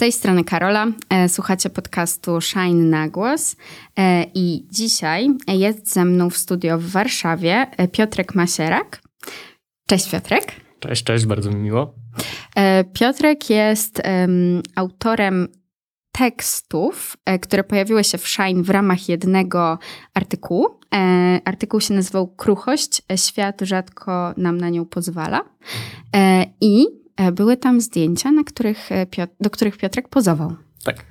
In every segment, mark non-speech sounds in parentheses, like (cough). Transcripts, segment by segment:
tej strony Karola. E, słuchacie podcastu Shine na głos. E, I dzisiaj jest ze mną w studio w Warszawie e, Piotrek Masierak. Cześć Piotrek. Cześć, cześć, bardzo mi miło. Piotrek jest um, autorem tekstów, które pojawiły się w Shine w ramach jednego artykułu. Artykuł się nazywał Kruchość. Świat rzadko nam na nią pozwala. I były tam zdjęcia, na których e, do których Piotrek pozował. Tak.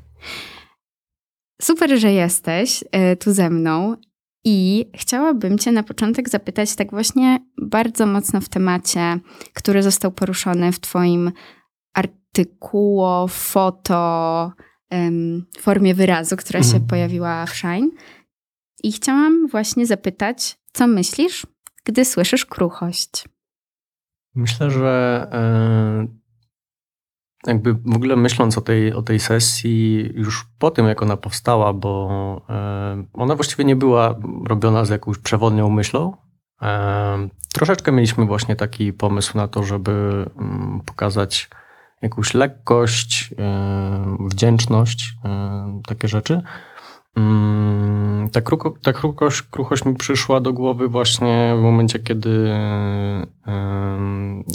Super, że jesteś e, tu ze mną. I chciałabym Cię na początek zapytać, tak właśnie bardzo mocno w temacie, który został poruszony w Twoim artykuło, foto, formie wyrazu, która mhm. się pojawiła w Shine. I chciałam właśnie zapytać, co myślisz, gdy słyszysz kruchość? Myślę, że e, jakby w ogóle myśląc o tej, o tej sesji już po tym, jak ona powstała, bo e, ona właściwie nie była robiona z jakąś przewodnią myślą. E, troszeczkę mieliśmy właśnie taki pomysł na to, żeby mm, pokazać jakąś lekkość, wdzięczność, takie rzeczy. Mm, ta, kruko, ta kruchość, mi przyszła do głowy właśnie w momencie, kiedy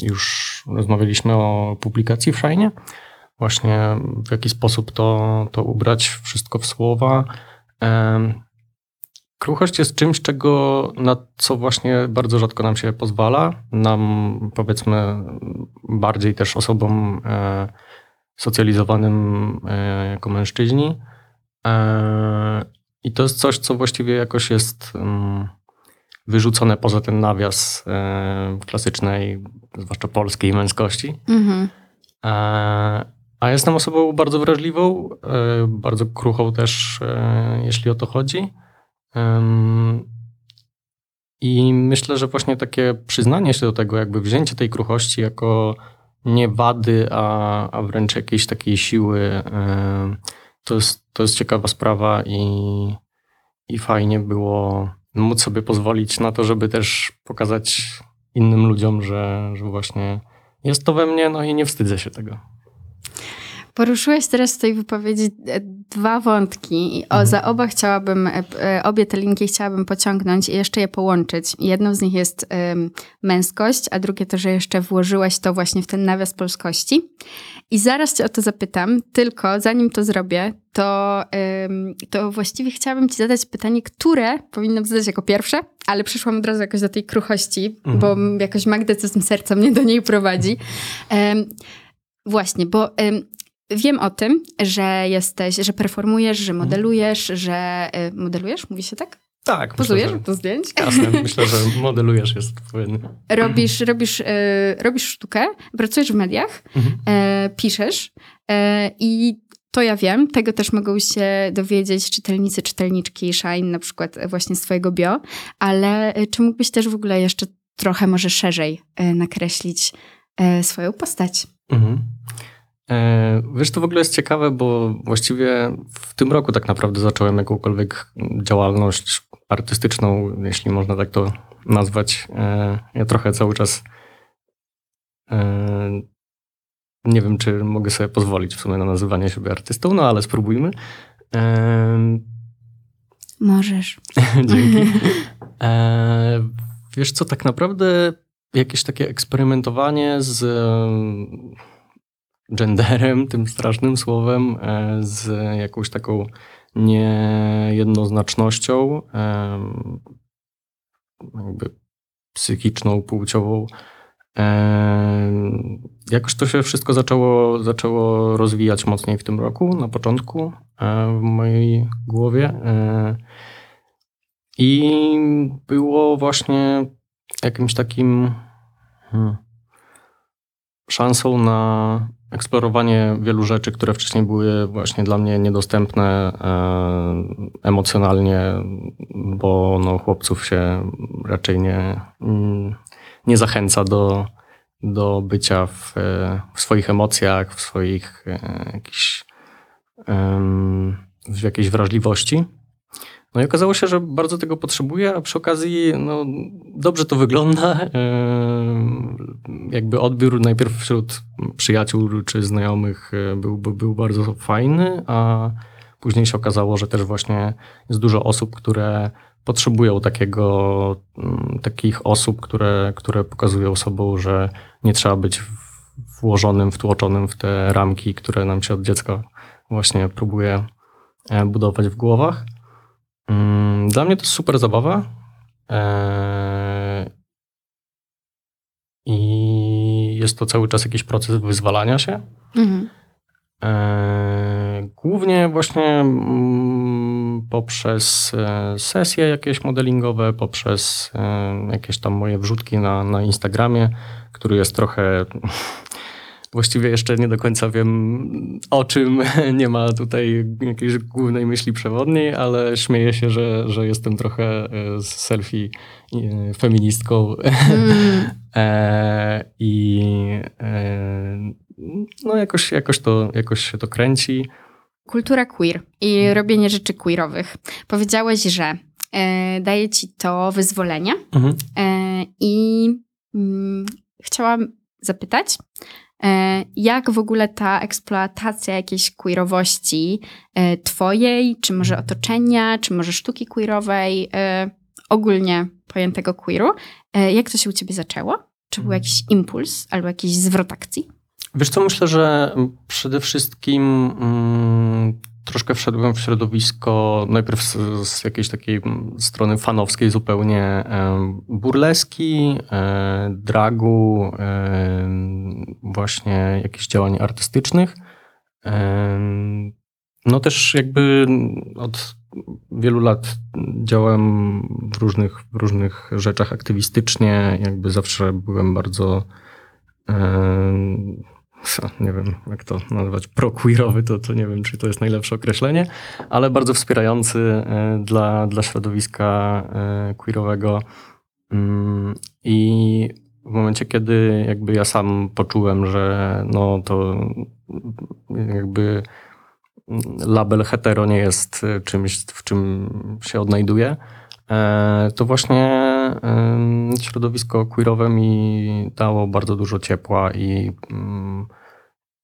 już rozmawialiśmy o publikacji w Szajnie. Właśnie w jaki sposób to, to ubrać wszystko w słowa. Kruchość jest czymś, czego, na co właśnie bardzo rzadko nam się pozwala. Nam, powiedzmy, bardziej też osobom e, socjalizowanym e, jako mężczyźni. E, I to jest coś, co właściwie jakoś jest mm, wyrzucone poza ten nawias e, klasycznej, zwłaszcza polskiej męskości. Mhm. E, a jestem osobą bardzo wrażliwą, bardzo kruchą też, jeśli o to chodzi. I myślę, że właśnie takie przyznanie się do tego, jakby wzięcie tej kruchości jako nie wady, a, a wręcz jakiejś takiej siły to jest, to jest ciekawa sprawa i, i fajnie było móc sobie pozwolić na to, żeby też pokazać innym ludziom, że, że właśnie jest to we mnie, no i nie wstydzę się tego. Poruszyłeś teraz w tej wypowiedzi e, dwa wątki o, mhm. za oba chciałabym, e, e, obie te linki chciałabym pociągnąć i jeszcze je połączyć. Jedną z nich jest um, męskość, a drugie to, że jeszcze włożyłeś to właśnie w ten nawias polskości. I zaraz cię o to zapytam, tylko zanim to zrobię, to, um, to właściwie chciałabym ci zadać pytanie, które powinnam zadać jako pierwsze, ale przyszłam od razu jakoś do tej kruchości, mhm. bo jakoś magnetyzm serca mnie do niej prowadzi. Um, Właśnie, bo Wiem o tym, że jesteś, że performujesz, że mhm. modelujesz, że y, modelujesz, mówi się tak? Tak. Pozujesz myślę, do zdjęć? Jasne, (laughs) myślę, że modelujesz jest odpowiedni. Robisz, robisz, y, robisz sztukę, pracujesz w mediach, mhm. E, piszesz e, i to ja wiem, tego też mogą się dowiedzieć czytelnicy, czytelniczki Shine, na przykład właśnie z twojego bio, ale czy mógłbyś też w ogóle jeszcze trochę może szerzej e, nakreślić swoją postać? Mhm. E, wiesz, to w ogóle jest ciekawe, bo właściwie w tym roku tak naprawdę zacząłem jakąkolwiek działalność artystyczną, jeśli można tak to nazwać. E, ja trochę cały czas e, nie wiem, czy mogę sobie pozwolić w sumie na nazywanie siebie artystą, no ale spróbujmy. Możesz. (laughs) Dzięki. (laughs) Wiesz co, tak naprawdę jakieś takie eksperymentowanie z genderem, tym strasznym słowem, e, z jakąś taką niejednoznacznością, jakby psychiczną, płciową. Jakoś to się wszystko zaczęło, zaczęło rozwijać mocniej w tym roku, na początku e, w mojej głowie. E, I było właśnie jakimś takim hmm, szansą na eksplorowanie wielu rzeczy, które wcześniej były właśnie dla mnie niedostępne e, emocjonalnie, bo no, chłopców się raczej nie, mm, nie zachęca do, do bycia w, w swoich emocjach, w swoich e, jakichś, w jakiejś wrażliwości. No i okazało się, że bardzo tego potrzebuję, a przy okazji no, dobrze to wygląda. Jakby odbiór najpierw wśród przyjaciół czy znajomych był, był bardzo fajny, a później się okazało, że też właśnie jest dużo osób, które potrzebują takiego, takich osób, które, które pokazują sobą, że nie trzeba być włożonym, wtłoczonym w te ramki, które nam się od dziecka właśnie próbuje e, budować w głowach. Mm, dla mnie to super zabawa. E, I jest to cały czas jakiś proces wyzwalania się. Mhm. E, głównie właśnie mm, poprzez sesje jakieś modelingowe, poprzez jakieś tam moje wrzutki na, na Instagramie, który jest trochę Właściwie jeszcze nie do końca wiem o czym, (laughs) nie ma tutaj jakiejś głównej myśli przewodniej, ale śmieję się, że, że jestem trochę e, selfie e, feministką mm. (laughs) e, i e, no jakoś, jakoś, to, jakoś się to kręci. Kultura queer i robienie rzeczy queerowych. Powiedziałeś, że e, daje ci to wyzwolenie mhm. I mm, chciałam zapytać, jak w ogóle ta eksploatacja jakiejś queerowości e, twojej, czy może otoczenia, czy może sztuki queerowej, e, ogólnie pojętego queeru, jak to się u ciebie zaczęło? Czy był jakiś impuls albo jakiś zwrot akcji? Wiesz co, myślę, że przede wszystkim mm, troszkę wszedłem w środowisko najpierw z, z, jakiejś takiej strony fanowskiej zupełnie e, burleski, e, dragu, e, właśnie jakichś działań artystycznych. No też jakby od wielu lat działam w różnych, w różnych rzeczach aktywistycznie, jakby zawsze byłem bardzo nie wiem jak to nazwać, pro-queerowy, to, to nie wiem, czy to jest najlepsze określenie, ale bardzo wspierający e, dla, dla środowiska e, queerowego. Mm, I w momencie, kiedy jakby ja sam poczułem, że no to jakby label hetero nie jest czymś, w czym się odnajduję, e, to właśnie środowisko queerowe mi dało bardzo dużo ciepła i mm,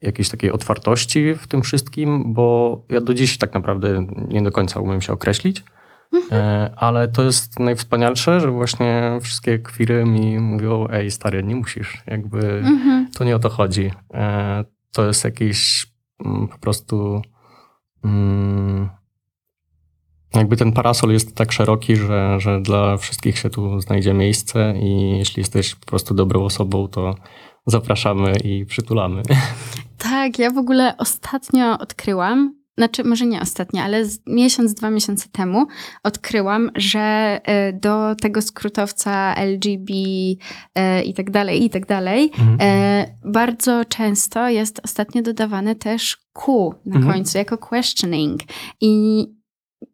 jakiejś takiej otwartości w tym wszystkim, bo ja do dziś tak naprawdę nie do końca umiem się określić. Mhm. E, ale to jest najwspanialsze, że właśnie wszystkie kwiry mi mówią, ej stary, nie musisz, jakby mhm. to nie o to chodzi. E, to jest jakiś mm, po prostu mm, jakby ten parasol jest tak szeroki, że, że dla wszystkich się tu znajdzie miejsce i jeśli jesteś po prostu dobrą osobą, to zapraszamy i przytulamy. (laughs) Tak, ja w ogóle ostatnio odkryłam, znaczy może nie ostatnio, ale miesiąc, dwa miesiące temu odkryłam, że e, do tego skrótowca LGB e, i tak dalej, i tak dalej, mhm. E, bardzo często jest ostatnio dodawane też Q na mhm. końcu, jako questioning. I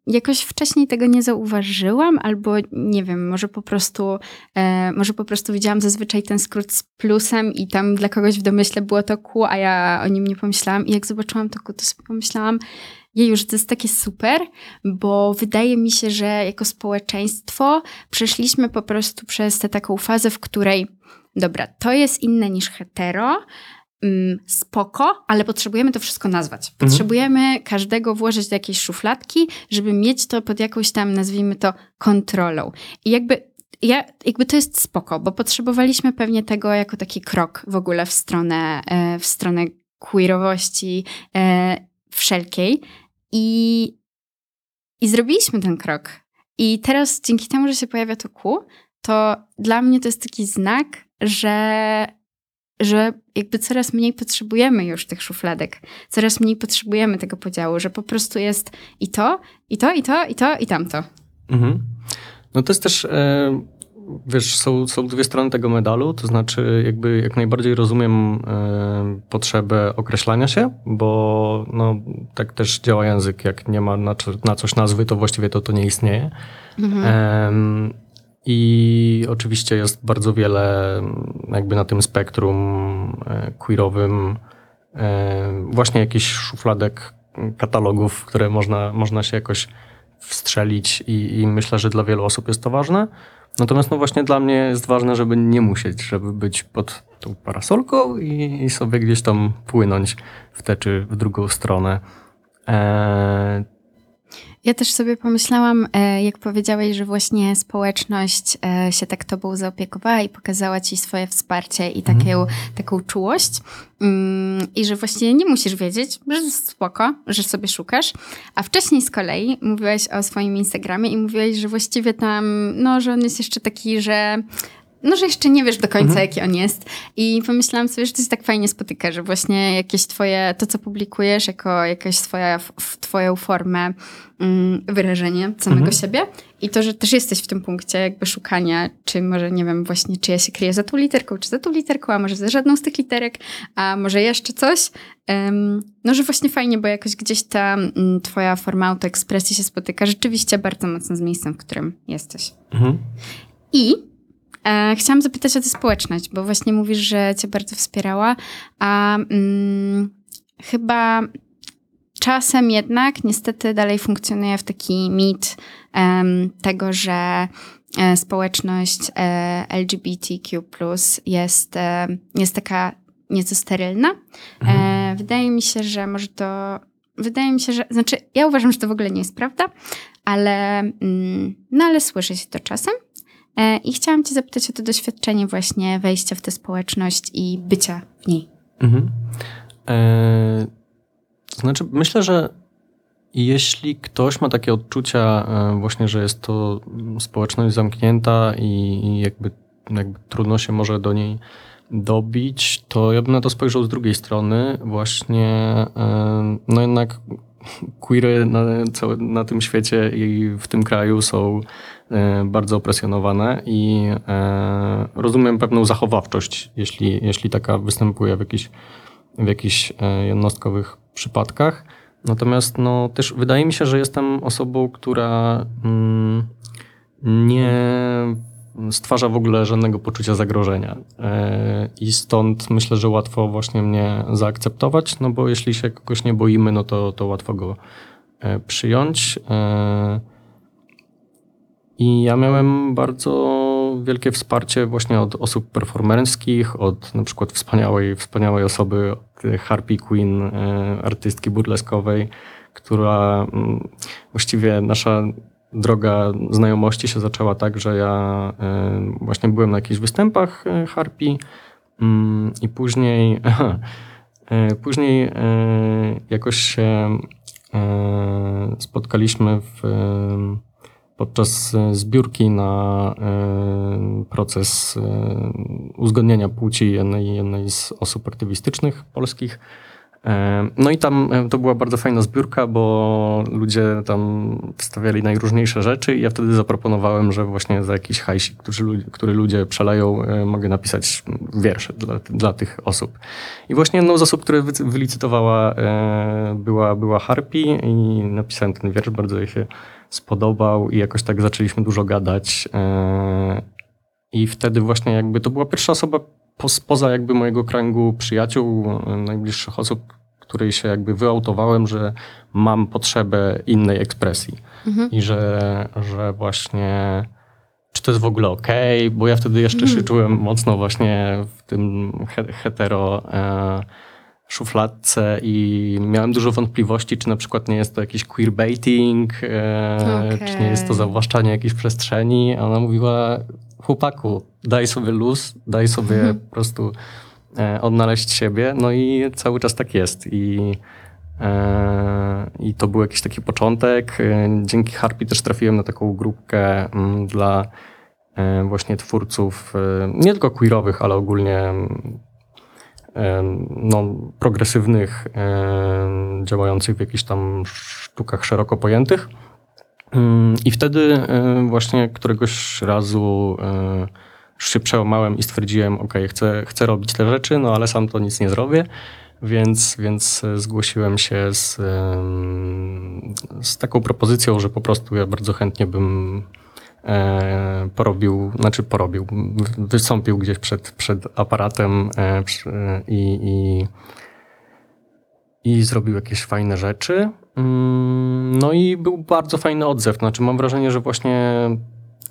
jakoś wcześniej tego nie zauważyłam, albo nie wiem, może po prostu, e, może po prostu widziałam zazwyczaj ten skrót z plusem i tam dla kogoś w domyśle było to Q, a ja o nim nie pomyślałam. I jak zobaczyłam to Q, to sobie pomyślałam, jej już to jest takie super, bo wydaje mi się, że jako społeczeństwo przeszliśmy po prostu przez tę taką fazę, w której dobra, to jest inne niż hetero, spoko, ale potrzebujemy to wszystko nazwać. Mhm. Potrzebujemy mhm. każdego włożyć do jakiejś szufladki, żeby mieć to pod jakąś tam, nazwijmy to, kontrolą. I jakby ja, jakby to jest spoko, bo potrzebowaliśmy pewnie tego jako taki krok w ogóle w stronę, e, w stronę queerowości e, wszelkiej. I, I zrobiliśmy ten krok. I teraz dzięki temu, że się pojawia to Q, to dla mnie to jest taki znak, że że jakby coraz mniej potrzebujemy już tych szufladek, coraz mniej potrzebujemy tego podziału, że po prostu jest i to, i to, i to, i to, i tamto. Mhm. No to jest też, e, wiesz, są, są dwie strony tego medalu, to znaczy jakby jak najbardziej rozumiem e, potrzebę określania się, bo no, tak też działa język, jak nie ma na, na coś nazwy, to właściwie to, to nie istnieje. Mhm. I oczywiście jest bardzo wiele jakby na tym spektrum e, queerowym e, właśnie jakichś szufladek, katalogów, które można, można się jakoś wstrzelić i, i myślę, że dla wielu osób jest to ważne. Natomiast no właśnie dla mnie jest ważne, żeby nie musieć, żeby być pod tą parasolką i, i sobie gdzieś tam płynąć w tę czy w drugą stronę. Eee, ja też sobie pomyślałam, e, jak powiedziałeś, że właśnie społeczność e, się tak tobą zaopiekowała i pokazała ci swoje wsparcie i taką, mhm. taką czułość. Mm, I że właśnie nie musisz wiedzieć, że jest spoko, że sobie szukasz. A wcześniej z kolei mówiłeś o swoim Instagramie i mówiłeś, że właściwie tam, no, że on jest jeszcze taki, że no, że jeszcze nie wiesz do końca, mhm. jaki on jest. I pomyślałam sobie, że to się tak fajnie spotyka, że właśnie jakieś twoje, to co publikujesz, jako jakaś twoja, twoją formę mm, wyrażenie samego mhm. siebie. I to, że też jesteś w tym punkcie jakby szukania, czy może, nie wiem, właśnie, czy ja się kryję za tą literką, czy za tą literką, a może za żadną z tych literek, a może jeszcze coś. Um, no, że właśnie fajnie, bo jakoś gdzieś ta mm, twoja forma autoekspresji się spotyka rzeczywiście bardzo mocno z miejscem, w którym jesteś. Mhm. I E, chciałam zapytać o tę społeczność, bo właśnie mówisz, że cię bardzo wspierała, a mm, chyba czasem jednak niestety dalej funkcjonuje w taki mit um, tego, że e, społeczność e, LGBTQ jest, e, jest taka nieco sterylna. Mhm. E, wydaje mi się, że może to. Wydaje mi się, że. Znaczy, ja uważam, że to w ogóle nie jest prawda, ale, mm, no, ale słyszy się to czasem. E, I chciałam Cię zapytać o to doświadczenie właśnie wejścia w tę społeczność i bycia w niej. Mhm. E, to znaczy, myślę, że jeśli ktoś ma takie odczucia e, właśnie, że jest to społeczność zamknięta i jakby, jakby trudno się może do niej dobić, to ja bym na to spojrzał z drugiej strony. Właśnie, no jednak queery na, na tym świecie i w tym kraju są bardzo opresjonowane i e, rozumiem pewną zachowawczość, jeśli, jeśli taka występuje w jakichś, w jakichś e, jednostkowych przypadkach. Natomiast no, też wydaje mi się, że jestem osobą, która mm, nie stwarza w ogóle żadnego poczucia zagrożenia. I stąd myślę, że łatwo właśnie mnie zaakceptować, no bo jeśli się kogoś nie boimy, no to, to łatwo go przyjąć. I ja miałem bardzo wielkie wsparcie właśnie od osób performerskich, od na przykład wspaniałej, wspaniałej osoby, Harpy Queen, e, artystki burleskowej, która mm, właściwie nasza droga znajomości się zaczęła tak, że ja e, właśnie byłem na jakichś występach e, Harpy mm, i później, później jakoś się spotkaliśmy w podczas e, zbiórki na e, proces e, uzgodnienia płci jednej, jednej z osób aktywistycznych polskich. No i tam to była bardzo fajna zbiórka, bo ludzie tam wstawiali najróżniejsze rzeczy i ja wtedy zaproponowałem, że właśnie za jakiś hajsik, który, ludzie przeleją, mogę napisać wiersze dla, dla tych osób. I właśnie jedną z osób, która wylicytowała była, była Harpy i napisałem ten wiersz, bardzo jej się spodobał i jakoś tak zaczęliśmy dużo gadać. E, I wtedy właśnie jakby to była pierwsza osoba poza jakby mojego kręgu przyjaciół, e, najbliższych osób, której się jakby wyautowałem, że mam potrzebę innej ekspresji. Mhm. I że, że właśnie czy to jest w ogóle ok, bo ja wtedy jeszcze mhm. się czułem mocno właśnie w tym hetero e, szufladce i miałem dużo wątpliwości, czy na przykład nie jest to jakiś queerbaiting, e, okay. czy nie jest to zawłaszczanie jakiejś przestrzeni. A ona mówiła, chłopaku, daj sobie luz, daj sobie mhm. po prostu e, odnaleźć siebie. No i cały czas tak jest. I, e, i to był jakiś taki początek. E, dzięki Harpy też trafiłem na taką grupkę m, mm, dla e, właśnie twórców, e, nie tylko queerowych, ale ogólnie no, progresywnych, działających w jakichś tam sztukach szeroko pojętych. Mm, I wtedy właśnie któregoś razu już się przełamałem i stwierdziłem, ok, chcę, chcę robić te rzeczy, no ale sam to nic nie zrobię. Więc, więc zgłosiłem się z, z taką propozycją, że po prostu ja bardzo chętnie bym E, porobił, znaczy porobił, wystąpił gdzieś przed, przed aparatem e, i, i, i zrobił jakieś fajne rzeczy. Mm, no i był bardzo fajny odzew. Znaczy mam wrażenie, że właśnie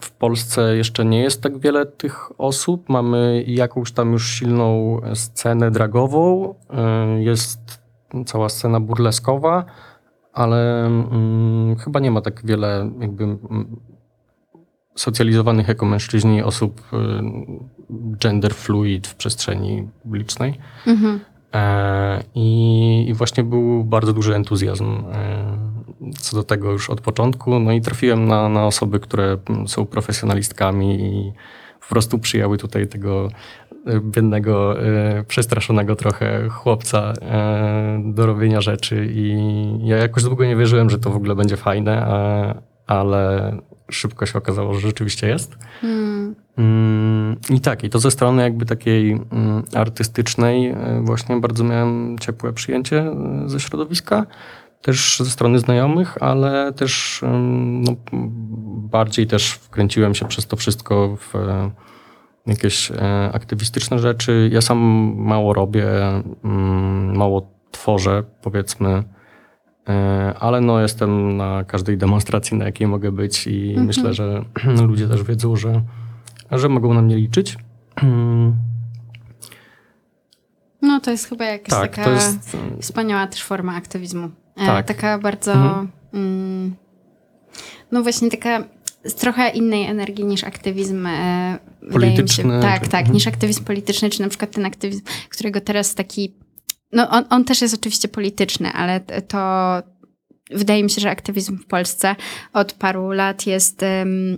w Polsce jeszcze nie jest tak wiele tych osób. Mamy jakąś tam już silną scenę dragową. Y, jest cała scena burleskowa, ale mm, chyba nie ma tak wiele jakby mm, socjalizowanych jako mężczyźni osób y, gender fluid w przestrzeni publicznej. Mhm. E, I, właśnie był bardzo duży entuzjazm e, co do tego już od początku. No i trafiłem na, na osoby, które są profesjonalistkami i po prostu przyjęły tutaj tego e, biednego, przestraszonego trochę chłopca do robienia rzeczy i ja jakoś długo nie wierzyłem, że to w ogóle będzie fajne, ale szybko się okazało, że rzeczywiście jest. Hmm. Mm, I tak, i to ze strony jakby takiej mm, artystycznej e, właśnie bardzo miałem ciepłe przyjęcie e, ze środowiska, też ze strony znajomych, ale też mm, no, bardziej też wkręciłem się przez to wszystko w e, jakieś aktywistyczne rzeczy. Ja sam mało robię, mało tworzę, powiedzmy, ale no jestem na każdej demonstracji, na jakiej mogę być i mhm. myślę, że (clears throat) ludzie też wiedzą, że że mogą na mnie liczyć. No to jest chyba jakaś tak, taka jest... wspaniała też forma aktywizmu. E, tak. taka bardzo, mhm. mm, no właśnie taka z trochę innej energii niż aktywizm e, polityczny. Się, tak, tak, mhm. niż aktywizm polityczny, czy na przykład ten aktywizm, którego teraz taki, no on, on też jest oczywiście polityczny, ale to Wydaje mi się, że aktywizm w Polsce od paru lat jest,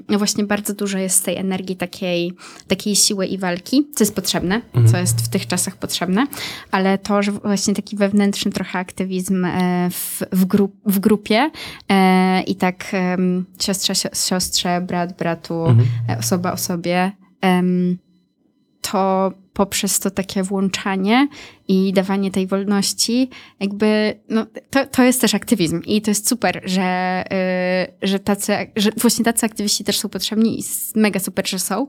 no właśnie bardzo dużo jest tej energii takiej, takiej siły i walki, co jest potrzebne, mhm. co jest w tych czasach potrzebne, ale to, że właśnie taki wewnętrzny trochę aktywizm e, w, w, grup, w grupie e, i tak siostra siostrze, brat bratu, mhm. E, osoba osobie, to poprzez to takie włączanie i dawanie tej wolności, jakby, no, to, to jest też aktywizm i to jest super, że, yy, że, tacy, że właśnie tacy aktywiści też są potrzebni i mega super, że są.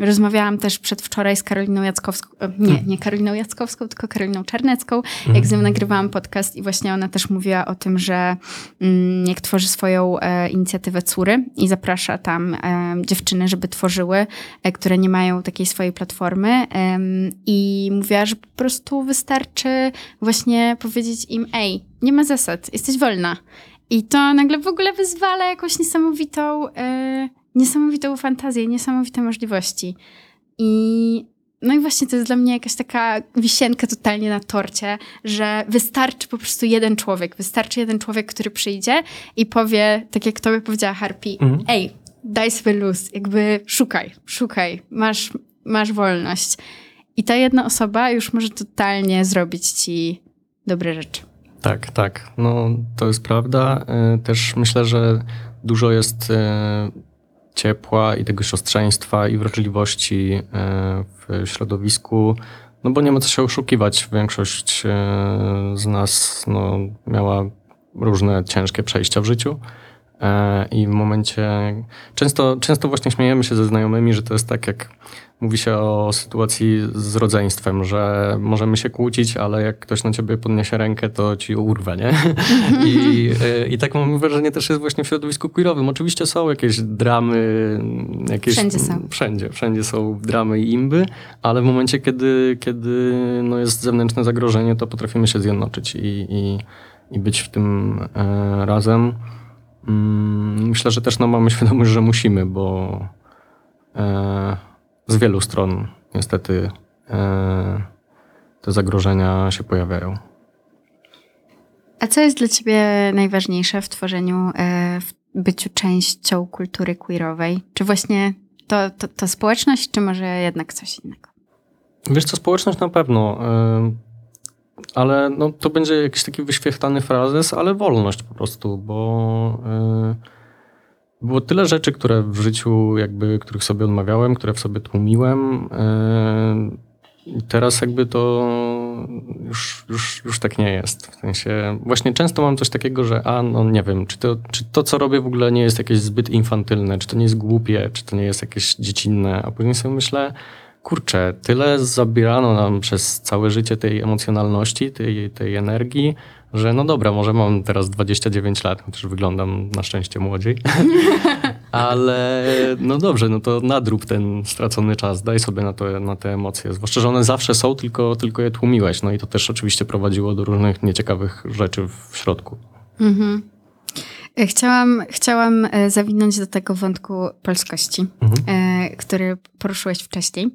Rozmawiałam też przedwczoraj z Karoliną Jackowską, e, nie, hmm. nie Karoliną Jackowską, tylko Karoliną Czarnecką, jak z nią nagrywałam podcast i właśnie ona też mówiła o tym, że mm, jak tworzy swoją e, inicjatywę Córy i zaprasza tam e, dziewczyny, żeby tworzyły, które nie mają takiej swojej platformy i mówiła, że po prostu wystarczy właśnie powiedzieć im, ej, nie ma zasad, jesteś wolna. I to nagle w ogóle wyzwala jakąś niesamowitą niesamowitą fantazję, niesamowite możliwości. I no i właśnie to jest dla mnie jakaś taka wisienka totalnie na torcie, że wystarczy po prostu jeden człowiek, wystarczy jeden człowiek, który przyjdzie i powie, tak jak tobie powiedziała Harpi, mhm. ej, daj sobie luz, jakby szukaj, szukaj, masz, masz wolność. I ta jedna osoba już może totalnie zrobić ci dobre rzeczy. Tak, tak. No to jest prawda. E, też myślę, że dużo jest e, ciepła i tego siostrzeństwa i wrażliwości e, w środowisku, no bo nie ma co się oszukiwać. Większość e, z nas no, miała różne ciężkie przejścia w życiu. E, I w momencie. Często, często właśnie śmiejemy się ze znajomymi, że to jest tak, jak mówi się o sytuacji z rodzeństwem, że możemy się kłócić, ale jak ktoś na ciebie podniesie rękę, to ci urwę, nie? (laughs) I, e, I tak mam wrażenie też jest właśnie w środowisku queerowym. Oczywiście są jakieś dramy. Jakieś, wszędzie są. Wszędzie, wszędzie są dramy i imby, ale w momencie, kiedy, kiedy no jest zewnętrzne zagrożenie, to potrafimy się zjednoczyć i, i, i być w tym e, razem. Mm, myślę, że też no, mamy świadomość, że musimy, bo e, z wielu stron niestety e, te zagrożenia się pojawiają. A co jest dla Ciebie najważniejsze w tworzeniu, e, w byciu częścią kultury queerowej? Czy właśnie to, to, to społeczność, czy może jednak coś innego? Wiesz co, społeczność na pewno. E, ale no, to będzie jakiś taki wyświechtany frazes, ale wolność po prostu, bo yy, było tyle rzeczy, które w życiu jakby, których sobie odmawiałem, które w sobie tłumiłem. Yy, teraz jakby to już, już, już tak nie jest. W sensie, właśnie często mam coś takiego, że a, no nie wiem, czy to, czy to, co robię w ogóle nie jest jakieś zbyt infantylne, czy to nie jest głupie, czy to nie jest jakieś dziecinne, a później sobie myślę, kurczę, tyle zabierano nam przez całe życie tej emocjonalności, tej, tej energii, że no dobra, może mam teraz 29 lat, chociaż wyglądam na szczęście młodziej. (laughs) Ale no dobrze, no to nadrób ten stracony czas, daj sobie na, to, na te emocje. Zwłaszcza, że one zawsze są, tylko, tylko je tłumiłeś. No i to też oczywiście prowadziło do różnych nieciekawych rzeczy w środku. Mhm. Chciałam, chciałam e, zawinąć do tego wątku polskości, mhm. E, który poruszyłeś wcześniej,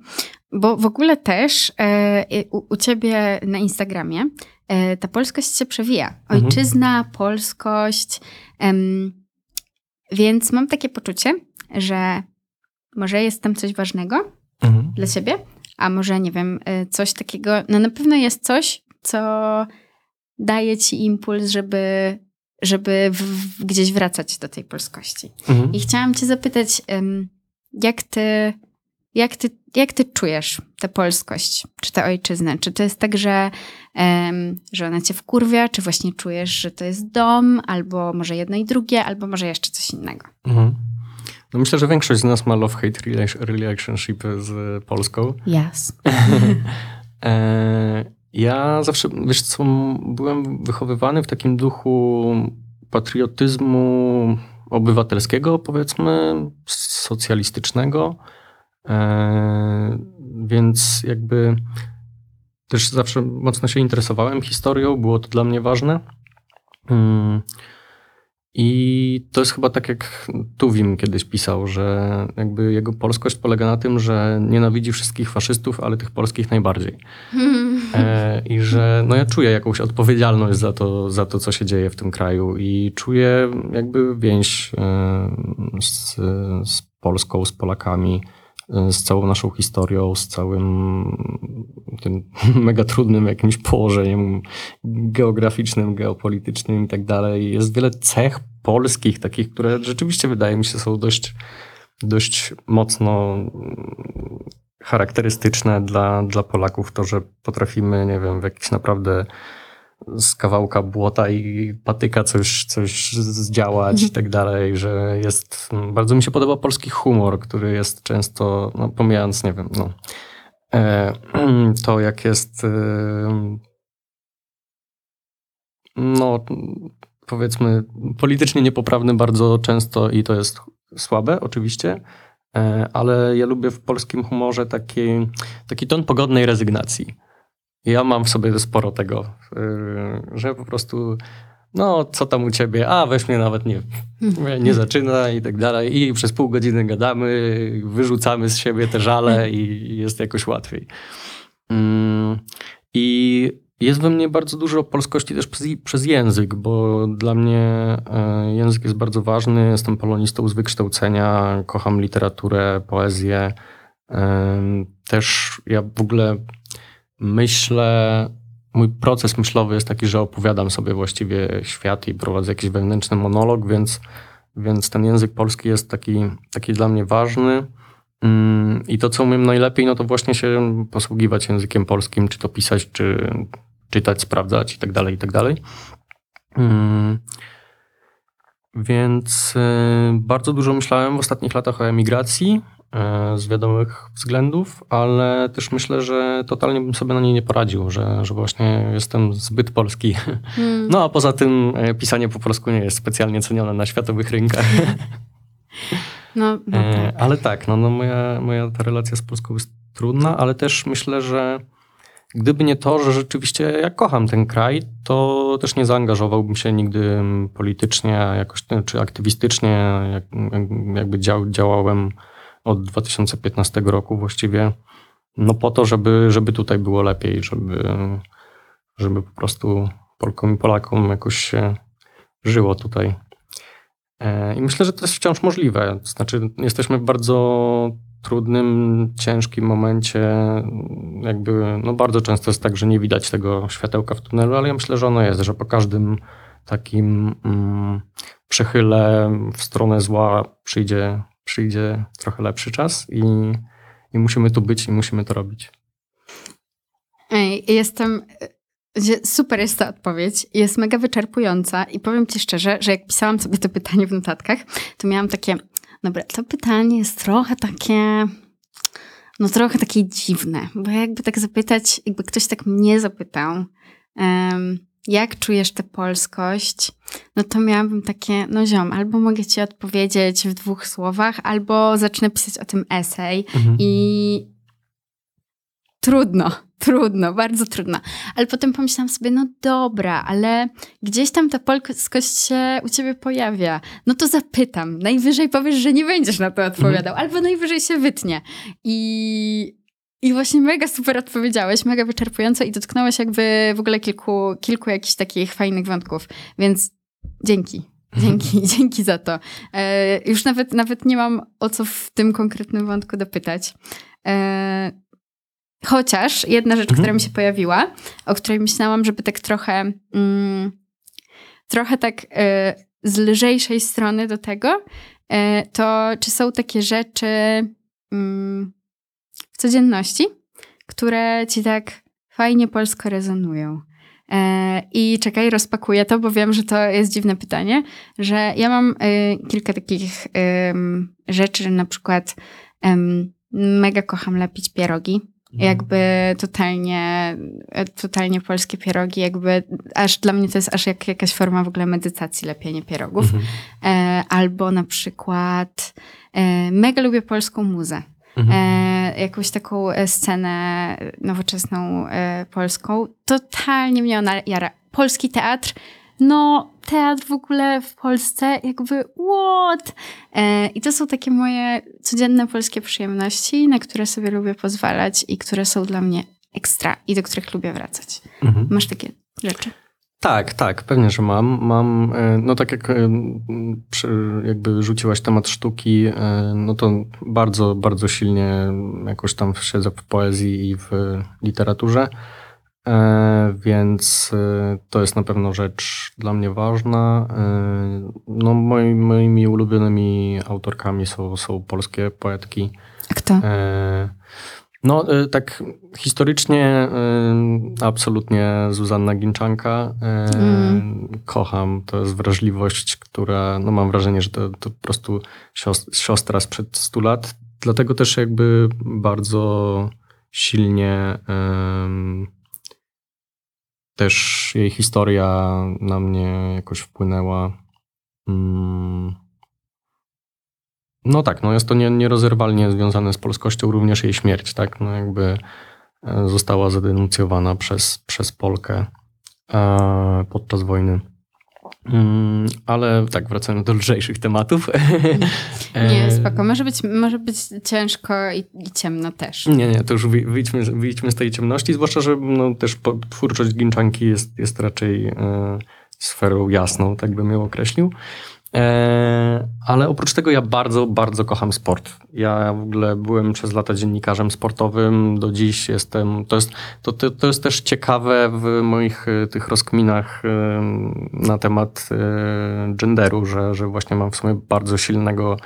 bo w ogóle też e, u, u ciebie na Instagramie ta polskość się przewija. Mhm. Ojczyzna, mhm. polskość. Więc mam takie poczucie, że może jest tam coś ważnego mhm. dla ciebie, a może nie wiem, coś takiego. No na pewno jest coś, co daje ci impuls, żeby żeby w, gdzieś wracać do tej polskości. Mhm. I chciałam cię zapytać, jak ty, jak, ty, jak ty czujesz tę polskość, czy tę ojczyznę? Czy to jest tak, że, że ona cię wkurwia, czy właśnie czujesz, że to jest dom, albo może jedno i drugie, albo może jeszcze coś innego? Mhm. No myślę, że większość z nas ma love-hate relationship z Polską. Yes. (laughs) e, ja zawsze, wiesz co, byłem wychowywany w takim duchu patriotyzmu obywatelskiego, powiedzmy, socjalistycznego. E, więc jakby też zawsze mocno się interesowałem historią, było to dla mnie ważne. I to jest chyba tak, jak Tuwim kiedyś pisał, że jakby jego polskość polega na tym, że nienawidzi wszystkich faszystów, ale tych polskich najbardziej. E, I że no ja czuję jakąś odpowiedzialność za to, za to, co się dzieje w tym kraju i czuję jakby więź e, z, z Polską, z Polakami z całą naszą historią, z całym tym (laughs) mega trudnym jakimś położeniem geograficznym, geopolitycznym i tak dalej. Jest wiele cech polskich, takich, które rzeczywiście wydaje mi się są dość, dość mocno charakterystyczne dla, dla Polaków. To, że potrafimy, nie wiem, w jakiś naprawdę z kawałka błota i patyka coś, coś zdziałać i tak dalej, że jest, bardzo mi się podoba polski humor, który jest często, no pomijając, nie wiem, no, e, (clears throat) to jak jest e, no powiedzmy politycznie niepoprawny bardzo często i to jest słabe oczywiście, e, ale ja lubię w polskim humorze taki, taki ton pogodnej rezygnacji ja mam w sobie sporo tego, y, że po prostu no, co tam u ciebie? A, weź mnie nawet nie, nie zaczyna i tak dalej. I przez pół godziny gadamy, wyrzucamy z siebie te żale i jest jakoś łatwiej. Mm, I jest we mnie bardzo dużo polskości też przez, przez, język, bo dla mnie e, język jest bardzo ważny. Jestem polonistą z wykształcenia, kocham literaturę, poezję. Też ja w ogóle myślę, mój proces myślowy jest taki, że opowiadam sobie właściwie świat i prowadzę jakiś wewnętrzny monolog, więc, więc ten język polski jest taki, taki dla mnie ważny. Mm, I to, co umiem najlepiej, no to właśnie się posługiwać językiem polskim, czy to pisać, czy czytać, sprawdzać i tak dalej, i tak dalej. Mm, więc y, bardzo dużo myślałem w ostatnich latach o emigracji. E, z wiadomych względów, ale też myślę, że totalnie bym sobie na niej nie poradził, że, że właśnie jestem zbyt polski. Hmm. No a poza tym e, pisanie po polsku nie jest specjalnie cenione na światowych rynkach. No, no e, tak. Ale tak, no, no moja, moja ta relacja z Polską jest trudna, ale też myślę, że gdyby nie to, że rzeczywiście ja kocham ten kraj, to też nie zaangażowałbym się nigdy politycznie jakoś, czy aktywistycznie, jak, jakby dział, działałem od 2015 roku właściwie, no po to, żeby, żeby tutaj było lepiej, żeby, żeby po prostu Polkom i Polakom jakoś się żyło tutaj. E, I myślę, że to jest wciąż możliwe. Znaczy, jesteśmy w bardzo trudnym, ciężkim momencie. Jakby, no bardzo często jest tak, że nie widać tego światełka w tunelu, ale ja myślę, że ono jest, że po każdym takim mm, przechyle w stronę zła przyjdzie przyjdzie trochę lepszy czas i, i musimy tu być i musimy to robić. Jestem. Super jest ta odpowiedź. Jest mega wyczerpująca i powiem ci szczerze, że jak pisałam sobie to pytanie w notatkach, to miałam takie, dobra, to pytanie jest trochę takie, no trochę takie dziwne, bo jakby tak zapytać, jakby ktoś tak mnie zapytał, um, jak czujesz tę polskość, no to miałabym takie, no ziom, albo mogę ci odpowiedzieć w dwóch słowach, albo zacznę pisać o tym esej Mhm. i trudno, (laughs) trudno, bardzo trudno. Ale potem pomyślałam sobie, no dobra, ale gdzieś tam ta polskość się u ciebie pojawia. No to zapytam. Najwyżej powiesz, że nie będziesz na to odpowiadał, albo najwyżej się wytnie. I, I właśnie mega super odpowiedziałeś, mega wyczerpująco i dotknąłeś jakby w ogóle kilku, kilku jakichś takich fajnych wątków. Więc dzięki. Dzięki, (laughs) dzięki za to. E, już nawet, nawet nie mam o co w tym konkretnym wątku dopytać. E, chociaż jedna rzecz, Mhm. która mi się pojawiła, o której myślałam, żeby tak trochę, mm, trochę tak e, z lżejszej strony do tego, e, to czy są takie rzeczy mm, codzienności, które ci tak fajnie polsko rezonują. E, I czekaj, rozpakuję to, bo wiem, że to jest dziwne pytanie, że ja mam e, kilka takich rzeczy, na przykład mega kocham lepić pierogi. Jakby totalnie, e, totalnie polskie pierogi, jakby aż dla mnie to jest aż jak jakaś forma w ogóle medytacji lepienie pierogów. Mhm. Albo na przykład mega lubię polską muzę. Mhm. Jakąś taką e, scenę nowoczesną e, polską. Totalnie mnie ona jara. Polski teatr, no teatr w ogóle w Polsce, jakby what? E, I to są takie moje codzienne polskie przyjemności, na które sobie lubię pozwalać i które są dla mnie ekstra i do których lubię wracać. Mhm. Masz takie rzeczy? Tak, tak, pewnie, że mam. Mam, e, no tak jak e, jakby rzuciłaś temat sztuki, e, no to bardzo, bardzo silnie jakoś tam siedzę w poezji i w literaturze, więc to jest na pewno rzecz dla mnie ważna. No moi, moimi ulubionymi autorkami są, są polskie poetki. Kto? No, e, tak historycznie e, absolutnie Zuzanna Ginczanka. E, Mm. Kocham, to jest wrażliwość, która, no mam wrażenie, że to, to po prostu sios- siostra sprzed 100 lat. Dlatego też jakby bardzo silnie em, też jej historia na mnie jakoś wpłynęła. Mm. No tak, no jest to nie, nierozerwalnie związane z polskością, również jej śmierć, tak? No jakby e, została zadenuncjowana przez, przez Polkę e, podczas wojny. Mm, ale tak, wracając do lżejszych tematów. (laughs) Nie, E, spoko. Może być, może być ciężko i, i ciemno też. Nie, nie, to już wyj- wyjdźmy, z- wyjdźmy z tej ciemności, zwłaszcza, że no, też po- twórczość Ginczanki jest, jest raczej e, sferą jasną, tak bym ją określił. E, ale oprócz tego ja bardzo, bardzo kocham sport. Ja w ogóle byłem przez lata dziennikarzem sportowym, do dziś jestem, to jest, to, to, to jest też ciekawe w moich e, tych rozkminach e, na temat genderu, że, że właśnie mam w sumie bardzo silnego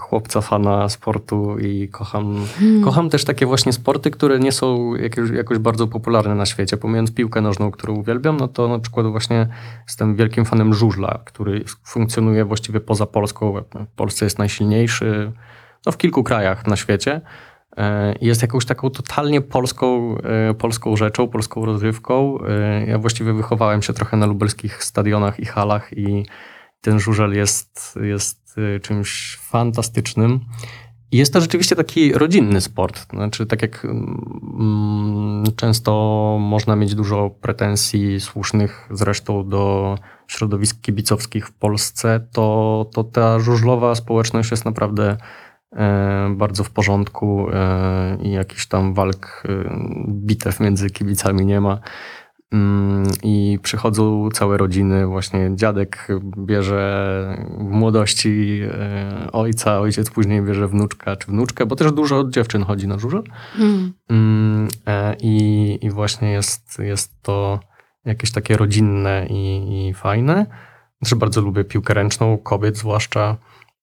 chłopca fana sportu i kocham, Hmm. kocham też takie właśnie sporty, które nie są jakoś, jakoś bardzo popularne na świecie. Pomijając piłkę nożną, którą uwielbiam, no to na przykład właśnie jestem wielkim fanem żużla, który funkcjonuje właściwie poza Polską. W Polsce jest najsilniejszy, no w kilku krajach na świecie. E, Jest jakąś taką totalnie polską, e, polską rzeczą, polską rozrywką. E, Ja właściwie wychowałem się trochę na lubelskich stadionach i halach i ten żużel jest, jest y, czymś fantastycznym. Jest to rzeczywiście taki rodzinny sport. Znaczy, tak jak mm, często można mieć dużo pretensji słusznych zresztą do środowisk kibicowskich w Polsce, to, to ta żużlowa społeczność jest naprawdę e, bardzo w porządku e, i jakichś tam walk, e, bitew między kibicami nie ma. Mm, I przychodzą całe rodziny, właśnie dziadek bierze w młodości e, ojca, ojciec później bierze wnuczka czy wnuczkę, bo też dużo dziewczyn chodzi na żużel. Hmm. Mm, e, I, i właśnie jest, jest to jakieś takie rodzinne i, i fajne. Znaczy bardzo lubię piłkę ręczną, kobiet zwłaszcza,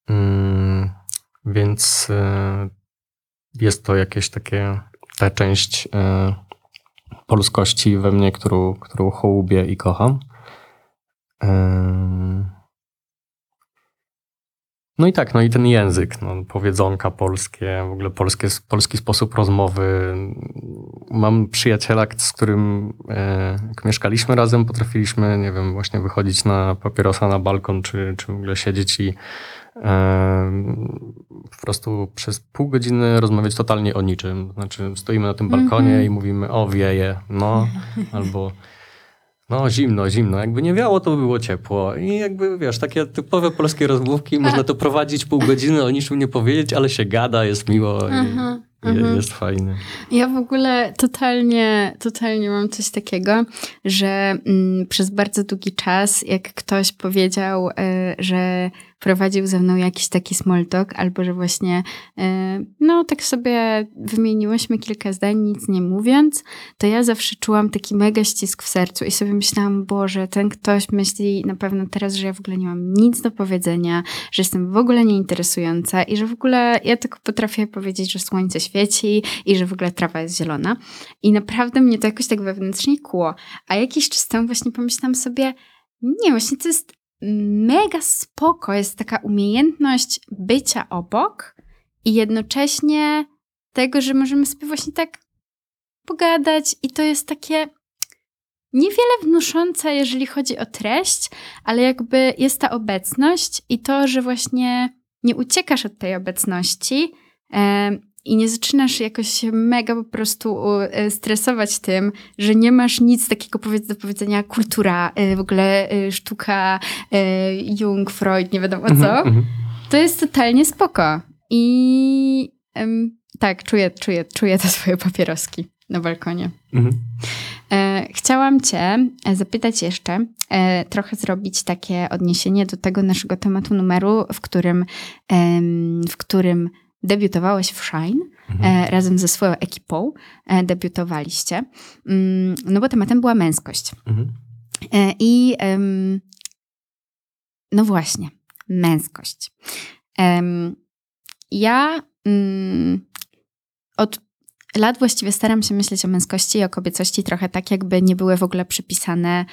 Mm, więc e, jest to jakieś takie, ta część polskości we mnie, którą, którą hołubię i kocham. No i tak, no i ten język, no, powiedzonka polskie, w ogóle polskie, polski sposób rozmowy. Mam przyjaciela, z którym e, jak mieszkaliśmy razem, potrafiliśmy, nie wiem, właśnie wychodzić na papierosa na balkon, czy, czy w ogóle siedzieć i po prostu przez pół godziny rozmawiać totalnie o niczym. Znaczy stoimy na tym balkonie mm -hmm. i mówimy, o wieje, no, albo no, zimno, zimno. Jakby nie wiało, to by było ciepło. I jakby, wiesz, takie typowe polskie rozmówki, można to prowadzić pół godziny, o niczym nie powiedzieć, ale się gada, jest miło i, mhm, mhm. jest fajne. Ja w ogóle totalnie, totalnie mam coś takiego, że mm, przez bardzo długi czas, jak ktoś powiedział, y, że prowadził ze mną jakiś taki small talk, albo że właśnie, e, no tak sobie wymieniłyśmy kilka zdań, nic nie mówiąc, to ja zawsze czułam taki mega ścisk w sercu i sobie myślałam, Boże, ten ktoś myśli na pewno teraz, że ja w ogóle nie mam nic do powiedzenia, że jestem w ogóle nieinteresująca i że w ogóle ja tylko potrafię powiedzieć, że słońce świeci i że w ogóle trawa jest zielona. I naprawdę mnie to jakoś tak wewnętrznie kło. A jakiś czas temu właśnie pomyślałam sobie, nie, właśnie to jest mega spoko jest taka umiejętność bycia obok i jednocześnie tego, że możemy sobie właśnie tak pogadać i to jest takie niewiele wnoszące, jeżeli chodzi o treść, ale jakby jest ta obecność i to, że właśnie nie uciekasz od tej obecności, i nie zaczynasz jakoś się mega po prostu e, stresować tym, że nie masz nic takiego do powiedzenia kultura, e, w ogóle e, sztuka, Jung, Freud, nie wiadomo mhm, co, mhm. to jest totalnie spoko. I tak, czuję, czuję, czuję te swoje papieroski na balkonie. Mhm. Chciałam Cię zapytać jeszcze, trochę zrobić takie odniesienie do tego naszego tematu numeru, w którym, w którym debiutowałeś w Shine mhm. e, razem ze swoją ekipą, e, debiutowaliście. Mm, no bo tematem była męskość. Mhm. E, I no właśnie, męskość. Ja mm, od lat właściwie staram się myśleć o męskości i o kobiecości trochę tak, jakby nie były w ogóle przypisane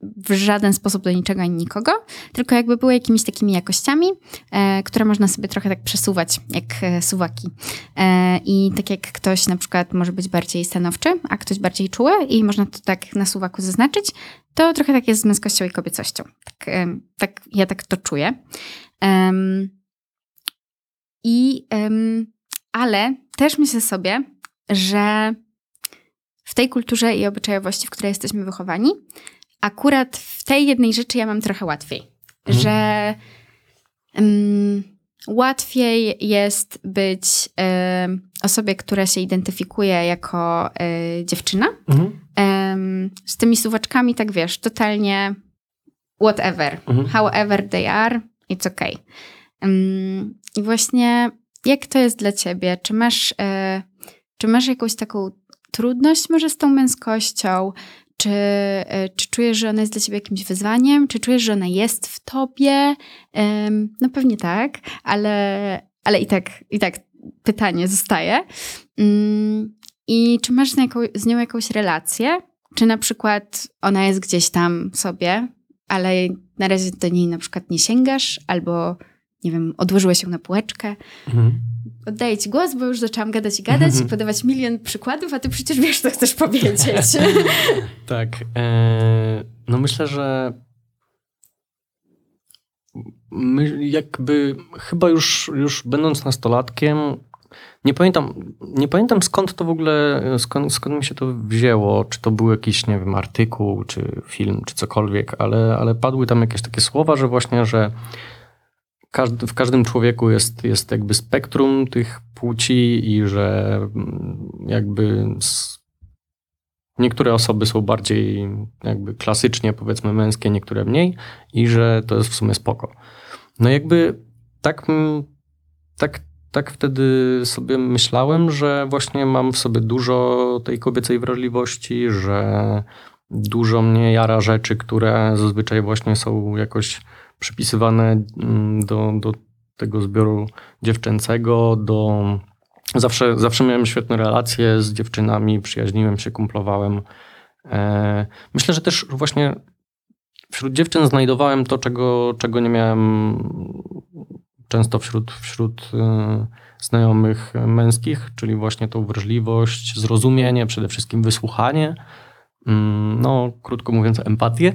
w żaden sposób do niczego ani nikogo, tylko jakby były jakimiś takimi jakościami, e, które można sobie trochę tak przesuwać, jak e, suwaki. E, I tak jak ktoś na przykład może być bardziej stanowczy, a ktoś bardziej czuły i można to tak na suwaku zaznaczyć, to trochę tak jest z męskością i kobiecością. Tak, e, tak ja tak to czuję. I, ale też myślę sobie, że w tej kulturze i obyczajowości, w której jesteśmy wychowani, akurat w tej jednej rzeczy ja mam trochę łatwiej, mhm. że um, łatwiej jest być um, osobie, która się identyfikuje jako um, dziewczyna. Mhm. z tymi suwaczkami, tak wiesz, totalnie whatever, mhm. however they are, it's okay. I właśnie jak to jest dla ciebie? Czy masz, e, czy masz jakąś taką trudność może z tą męskością? Czy, e, czy czujesz, że ona jest dla ciebie jakimś wyzwaniem? Czy czujesz, że ona jest w tobie? No pewnie tak, ale, ale i, tak, i tak pytanie zostaje. Mm, I czy masz z nią, z nią jakąś relację? Czy na przykład ona jest gdzieś tam sobie, ale na razie do niej na przykład nie sięgasz, albo nie wiem, odłożyłeś ją na półeczkę? Mhm oddaję ci głos, bo już zaczęłam gadać i gadać i podawać milion przykładów, a ty przecież wiesz, co chcesz powiedzieć. (laughs) tak. E, no myślę, że my jakby chyba już, już będąc nastolatkiem, nie pamiętam, nie pamiętam skąd to w ogóle, skąd, skąd mi się to wzięło, czy to był jakiś, nie wiem, artykuł, czy film, czy cokolwiek, ale, ale padły tam jakieś takie słowa, że właśnie, że każdy, w każdym człowieku jest, jest jakby spektrum tych płci i że mm, jakby niektóre osoby są bardziej jakby klasycznie powiedzmy męskie, niektóre mniej i że to jest w sumie spoko. No jakby tak, tak, tak wtedy sobie myślałem, że właśnie mam w sobie dużo tej kobiecej wrażliwości, że dużo mnie jara rzeczy, które zazwyczaj właśnie są jakoś przypisywane mm, do, do tego zbioru dziewczęcego, do... Zawsze, zawsze miałem świetne relacje z dziewczynami, przyjaźniłem się, kumplowałem. E, myślę, że też właśnie wśród dziewczyn znajdowałem to, czego, czego nie miałem często wśród, wśród y, znajomych męskich, czyli właśnie tą wrażliwość, zrozumienie, przede wszystkim wysłuchanie, mm, no krótko mówiąc empatię.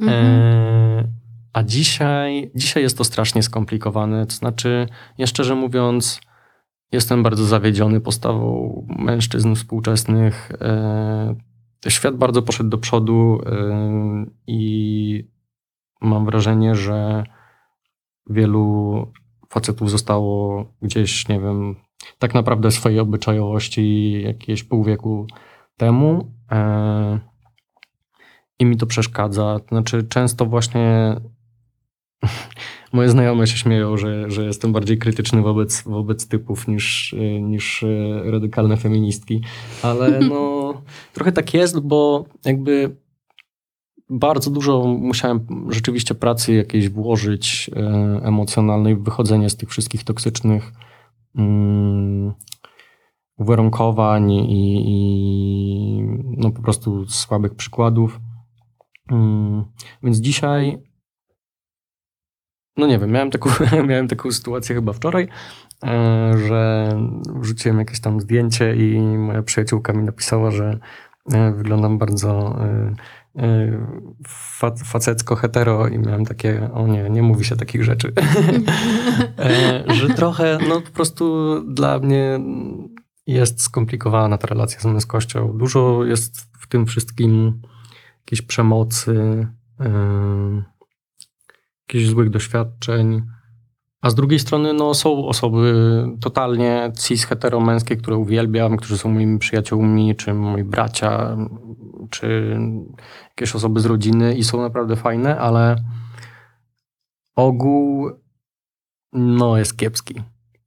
Mhm. E, a dzisiaj, dzisiaj jest to strasznie skomplikowane. To znaczy, ja szczerze mówiąc, jestem bardzo zawiedziony postawą mężczyzn współczesnych. E, świat bardzo poszedł do przodu e, i mam wrażenie, że wielu facetów zostało gdzieś, nie wiem, tak naprawdę swojej obyczajowości jakieś pół wieku temu. E, I mi to przeszkadza. Znaczy, często właśnie (laughs) moje znajome się śmieją, że, że jestem bardziej krytyczny wobec, wobec typów niż, niż radykalne feministki. Ale (laughs) no, trochę tak jest, bo jakby bardzo dużo musiałem rzeczywiście pracy jakiejś włożyć e, emocjonalnej w wychodzenie z tych wszystkich toksycznych mm, uwarunkowań i, i, no po prostu słabych przykładów. Mm, więc dzisiaj, no nie wiem, miałem taką, (laughs) miałem taką sytuację chyba wczoraj, e, że wrzuciłem jakieś tam zdjęcie i moja przyjaciółka mi napisała, że e, wyglądam bardzo facecko hetero i miałem takie, o nie, nie mówi się takich rzeczy. (laughs) E, że trochę, no po prostu dla mnie jest skomplikowana ta relacja z męskością. Dużo jest w tym wszystkim jakiejś przemocy, jakichś złych doświadczeń. A z drugiej strony no, są osoby totalnie cis heteromęskie, które uwielbiam, którzy są moimi przyjaciółmi, czy moi bracia, czy jakieś osoby z rodziny i są naprawdę fajne, ale ogół no, jest kiepski.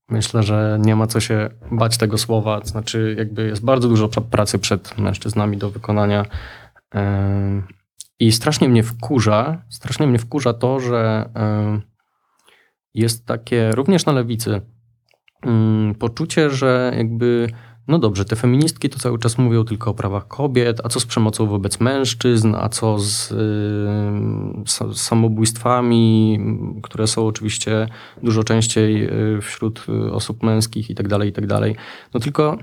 Myślę, że nie ma co się bać tego słowa. Znaczy, jakby jest bardzo dużo pracy przed mężczyznami do wykonania. I strasznie mnie wkurza, strasznie mnie wkurza to, że jest takie, również na lewicy, mm, poczucie, że jakby no dobrze, te feministki to cały czas mówią tylko o prawach kobiet, a co z przemocą wobec mężczyzn, a co z y, samobójstwami, które są oczywiście dużo częściej y, wśród y, osób męskich i tak dalej, i tak dalej. No tylko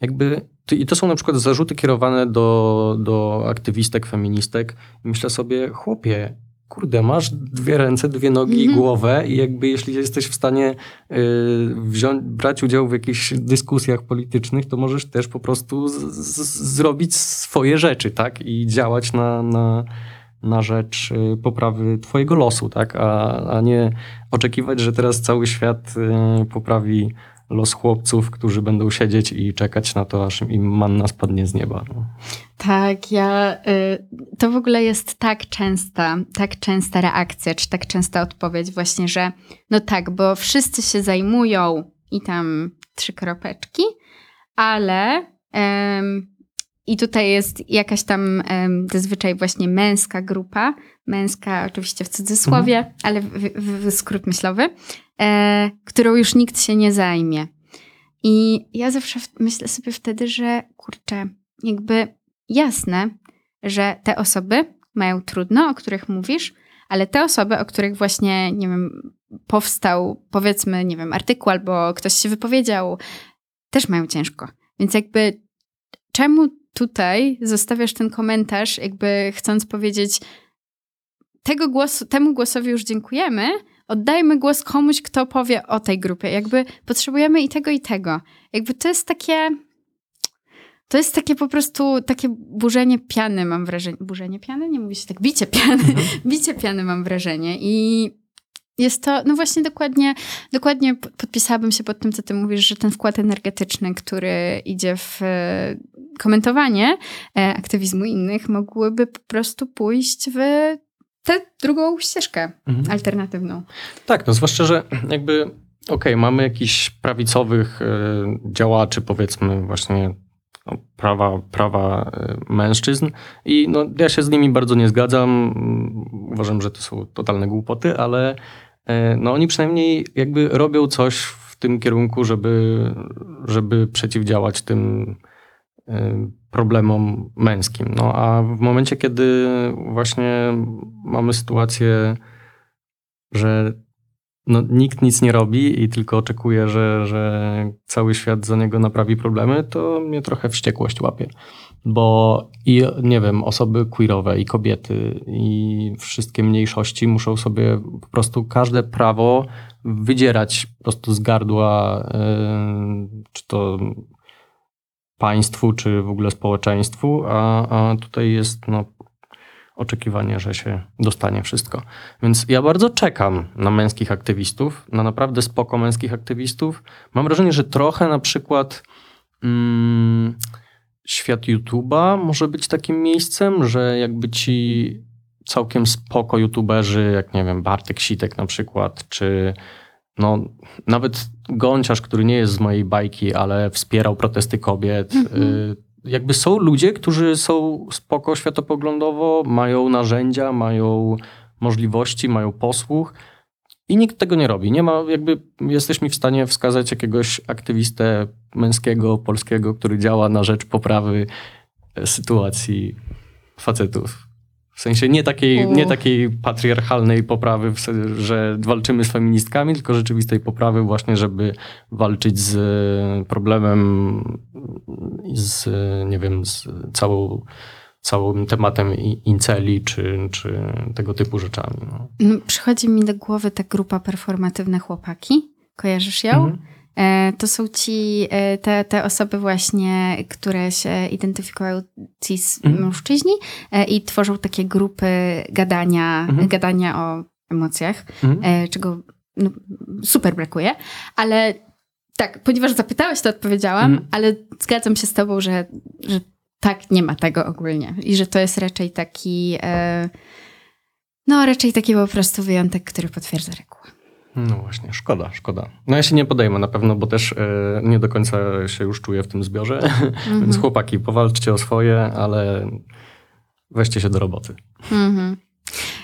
jakby, i to są na przykład zarzuty kierowane do, do aktywistek, feministek. I myślę sobie, chłopie, kurde, masz dwie ręce, dwie nogi mm -hmm. i mhm. głowę i jakby jeśli jesteś w stanie y, wziąć, brać udział w jakichś dyskusjach politycznych, to możesz też po prostu zrobić swoje rzeczy, tak? I działać na, na, na rzecz y, poprawy twojego losu, tak? A, a nie oczekiwać, że teraz cały świat y, poprawi los chłopców, którzy będą siedzieć i czekać na to, aż im manna spadnie z nieba. No. Tak, ja. Y, to w ogóle jest tak częsta, tak częsta reakcja, czy tak częsta odpowiedź, właśnie, że no tak, bo wszyscy się zajmują i tam trzy kropeczki, ale. I tutaj jest jakaś tam zazwyczaj właśnie męska grupa, męska oczywiście w cudzysłowie, mhm. ale w, w, w skrót myślowy, e, którą już nikt się nie zajmie. I ja zawsze myślę sobie wtedy, że kurczę, jakby jasne, że te osoby mają trudno, o których mówisz, ale te osoby, o których właśnie, nie wiem, powstał powiedzmy, nie wiem, artykuł albo ktoś się wypowiedział, też mają ciężko. Więc jakby czemu tutaj zostawiasz ten komentarz, jakby chcąc powiedzieć, tego głosu, temu głosowi już dziękujemy, oddajmy głos komuś, kto powie o tej grupie. Jakby potrzebujemy i tego, i tego. Jakby to jest takie. To jest takie po prostu takie burzenie piany, mam wrażenie. Burzenie piany? Nie mówi się tak. Bicie piany. Mhm. (laughs) Bicie piany, mam wrażenie. I jest to, no właśnie dokładnie, dokładnie podpisałabym się pod tym, co ty mówisz, że ten wkład energetyczny, który idzie w e, komentowanie e, aktywizmu innych, mogłyby po prostu pójść w tę drugą ścieżkę mhm. alternatywną. Tak, no zwłaszcza, że jakby okej, okay, mamy jakichś prawicowych y, działaczy, powiedzmy właśnie no, prawa, prawa y, mężczyzn i no, ja się z nimi bardzo nie zgadzam. Uważam, że to są totalne głupoty, ale y, no, oni przynajmniej jakby robią coś w tym kierunku, żeby, żeby przeciwdziałać tym problemom męskim. No a w momencie, kiedy właśnie mamy sytuację, że no, nikt nic nie robi i tylko oczekuje, że, że cały świat za niego naprawi problemy, to mnie trochę wściekłość łapie. Bo i nie wiem, osoby queerowe i kobiety i wszystkie mniejszości muszą sobie po prostu każde prawo wydzierać po prostu z gardła, yy, czy to państwu, czy w ogóle społeczeństwu, a, a tutaj jest no, oczekiwanie, że się dostanie wszystko. Więc ja bardzo czekam na męskich aktywistów, na naprawdę spoko męskich aktywistów. Mam wrażenie, że trochę na przykład mm, świat YouTube'a może być takim miejscem, że jakby ci całkiem spoko YouTuberzy, jak nie wiem, Bartek Sitek na przykład, czy no, nawet Gąciarz, który nie jest z mojej bajki, ale wspierał protesty kobiet, mm -hmm jakby są ludzie, którzy są spoko światopoglądowo, mają narzędzia, mają możliwości, mają posłuch i nikt tego nie robi. Nie ma, jakby jesteś mi w stanie wskazać jakiegoś aktywistę męskiego, polskiego, który działa na rzecz poprawy sytuacji facetów. W sensie nie takiej, nie takiej patriarchalnej poprawy, że walczymy z feministkami, tylko rzeczywistej poprawy właśnie, żeby walczyć z problemem, z, nie wiem, z całą, całym tematem inceli czy, czy tego typu rzeczami. No. No, przychodzi mi do głowy ta grupa performatywne chłopaki. Kojarzysz ją? Mhm. E, to są ci, e, te, te osoby właśnie, które się identyfikują cis mhm. mężczyźni e, i tworzą takie grupy gadania, mhm. gadania o emocjach, mhm. czego no, super brakuje, ale tak, ponieważ zapytałeś, to odpowiedziałam, mhm. ale zgadzam się z tobą, że, że tak nie ma tego ogólnie i że to jest raczej taki, no raczej taki po prostu wyjątek, który potwierdza regułę. No właśnie, szkoda, szkoda. No ja się nie podejmę na pewno, bo też e, nie do końca się już czuję w tym zbiorze, mm-hmm. (laughs) więc chłopaki, powalczcie o swoje, ale weźcie się do roboty. Mm-hmm.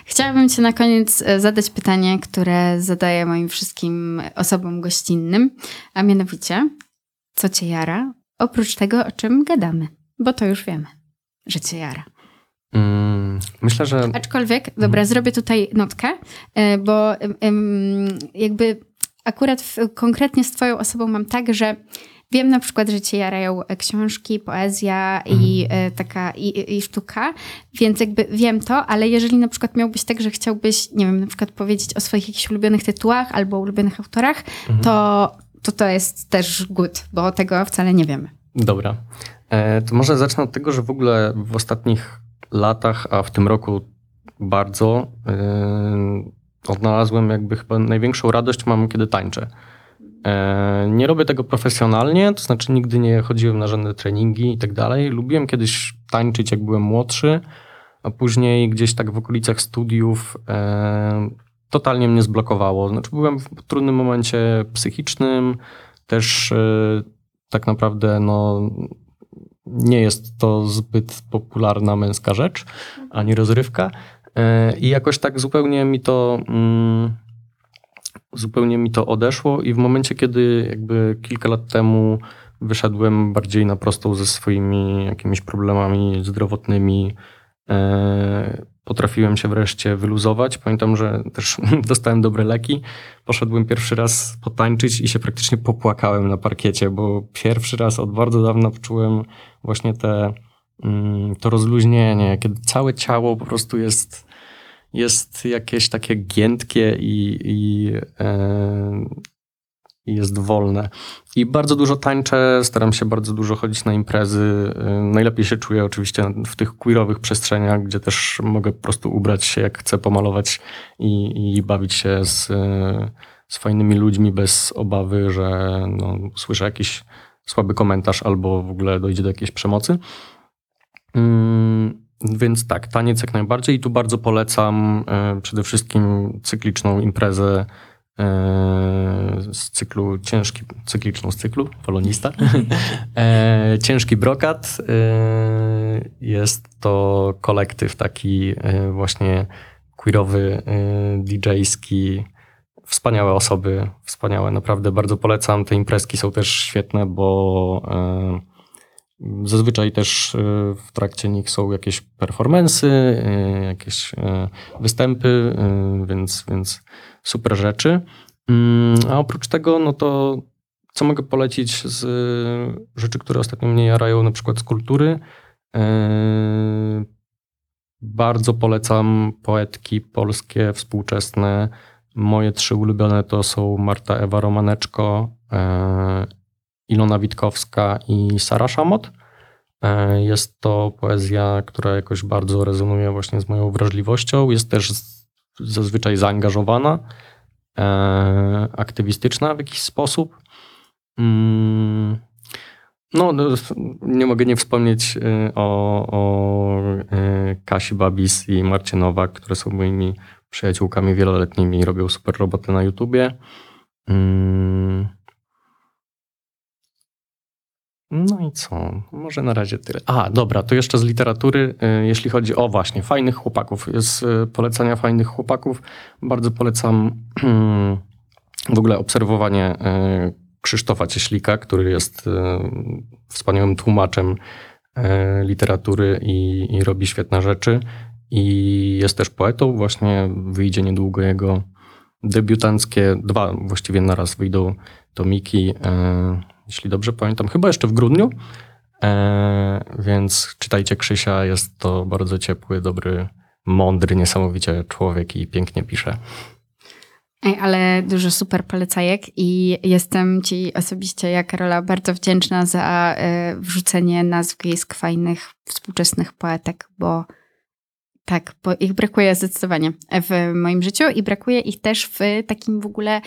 Chciałabym Ci na koniec e, zadać pytanie, które zadaję moim wszystkim osobom gościnnym, a mianowicie, co Cię jara, oprócz tego, o czym gadamy? Bo to już wiemy, że Cię jara. Myślę, że. Aczkolwiek, dobra, mhm. zrobię tutaj notkę, e, bo jakby akurat w, konkretnie z Twoją osobą mam tak, że wiem na przykład, że Cię jarają książki, poezja i mhm. E, taka i, i sztuka, więc jakby wiem to, ale jeżeli na przykład miałbyś tak, że chciałbyś, nie wiem, na przykład powiedzieć o swoich jakichś ulubionych tytułach albo ulubionych autorach, mhm. to, to to jest też good, bo tego wcale nie wiemy. Dobra. E, to może zacznę od tego, że w ogóle w ostatnich latach, a w tym roku bardzo yy, odnalazłem jakby chyba największą radość mam, kiedy tańczę. Yy, nie robię tego profesjonalnie, to znaczy nigdy nie chodziłem na żadne treningi i tak dalej. Lubiłem kiedyś tańczyć, jak byłem młodszy, a później gdzieś tak w okolicach studiów yy, totalnie mnie zblokowało. Znaczy byłem w trudnym momencie psychicznym, też tak naprawdę no, nie jest to zbyt popularna męska rzecz, ani rozrywka. E, I jakoś tak zupełnie mi to mm, zupełnie mi to odeszło i w momencie, kiedy jakby kilka lat temu wyszedłem bardziej na prostą ze swoimi jakimiś problemami zdrowotnymi, e, potrafiłem się wreszcie wyluzować. Pamiętam, że też (laughs) dostałem dobre leki. Poszedłem pierwszy raz potańczyć i się praktycznie popłakałem na parkiecie, bo pierwszy raz od bardzo dawna czułem właśnie te, mm, to rozluźnienie, kiedy całe ciało po prostu jest, jest jakieś takie giętkie i, i e, jest wolne. I bardzo dużo tańczę, staram się bardzo dużo chodzić na imprezy. Najlepiej się czuję oczywiście w tych queerowych przestrzeniach, gdzie też mogę po prostu ubrać się jak chcę, pomalować i, i bawić się z, z fajnymi ludźmi bez obawy, że no, słyszę jakiś słaby komentarz albo w ogóle dojdzie do jakiejś przemocy. Mm, więc tak, taniec jak najbardziej i tu bardzo polecam e, przede wszystkim cykliczną imprezę E, z cyklu ciężki, cykliczną z cyklu, polonista. (laughs) E, ciężki brokat. E, jest to kolektyw taki właśnie queerowy, DJ-ski. Wspaniałe osoby, wspaniałe, naprawdę bardzo polecam. Te imprezki są też świetne, bo Zazwyczaj też w trakcie nich są jakieś performensy, jakieś występy, więc, więc super rzeczy. Mm, a oprócz tego, no to co mogę polecić z rzeczy, które ostatnio mnie jarają, na przykład z kultury? Bardzo polecam poetki polskie, współczesne. Moje trzy ulubione to są Marta Ewa Romaneczko, e, Ilona Witkowska i Sara Szamot. E, jest to poezja, która jakoś bardzo rezonuje właśnie z moją wrażliwością. Jest też zazwyczaj zaangażowana, e, aktywistyczna w jakiś sposób. Mm, no, no, nie mogę nie wspomnieć o, o Kasi Babis i Marcie Nowak, które są moimi przyjaciółkami wieloletnimi robią super roboty na YouTubie. Mm. No i co? Może na razie tyle. A, dobra, to jeszcze z literatury, y, jeśli chodzi o właśnie fajnych chłopaków. Z polecania fajnych chłopaków bardzo polecam (clears throat) w ogóle obserwowanie Krzysztofa Cieślika, który jest wspaniałym tłumaczem literatury i, i robi świetne rzeczy. I jest też poetą. Właśnie wyjdzie niedługo jego debiutanckie, dwa właściwie naraz wyjdą tomiki, e, jeśli dobrze pamiętam, chyba jeszcze w grudniu. Więc czytajcie Krzysia, jest to bardzo ciepły, dobry, mądry, niesamowicie człowiek i pięknie pisze. Ej, ale dużo super polecajek i jestem Ci osobiście, jak Karola, bardzo wdzięczna za y, wrzucenie nazwisk fajnych, współczesnych poetek, bo tak, bo ich brakuje zdecydowanie w moim życiu i brakuje ich też w takim w ogóle,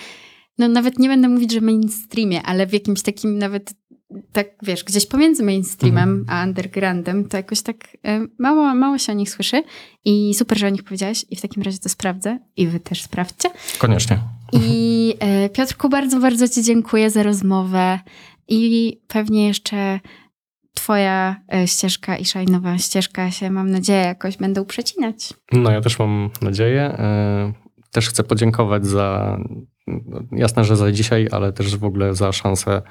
no nawet nie będę mówić, że mainstreamie, ale w jakimś takim nawet tak wiesz, gdzieś pomiędzy mainstreamem mhm. a undergroundem, to jakoś tak e, mało, mało się o nich słyszy i super, że o nich powiedziałaś i w takim razie to sprawdzę i wy też sprawdźcie. Koniecznie. I e, Piotrku, bardzo, bardzo ci dziękuję za rozmowę i pewnie jeszcze twoja e, ścieżka i szajnowa ścieżka się, mam nadzieję, jakoś będą przecinać. No ja też mam nadzieję. Też chcę podziękować za, jasne, że za dzisiaj, ale też w ogóle za szansę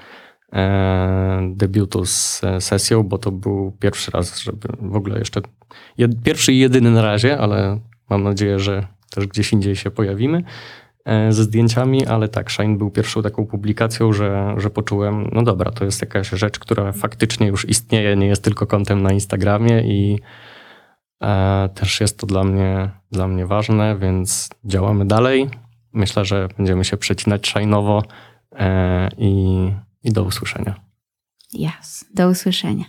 E, debiutu z sesją, bo to był pierwszy raz, żeby w ogóle jeszcze pierwszy i jedyny na razie, ale mam nadzieję, że też gdzieś indziej się pojawimy e, ze zdjęciami, ale tak, Shine był pierwszą taką publikacją, że, że poczułem, no dobra, to jest jakaś rzecz, która faktycznie już istnieje, nie jest tylko kontem na Instagramie i e, też jest to dla mnie, dla mnie ważne, więc działamy dalej. Myślę, że będziemy się przecinać Shine'owo e, i i do usłyszenia. Yes, do usłyszenia.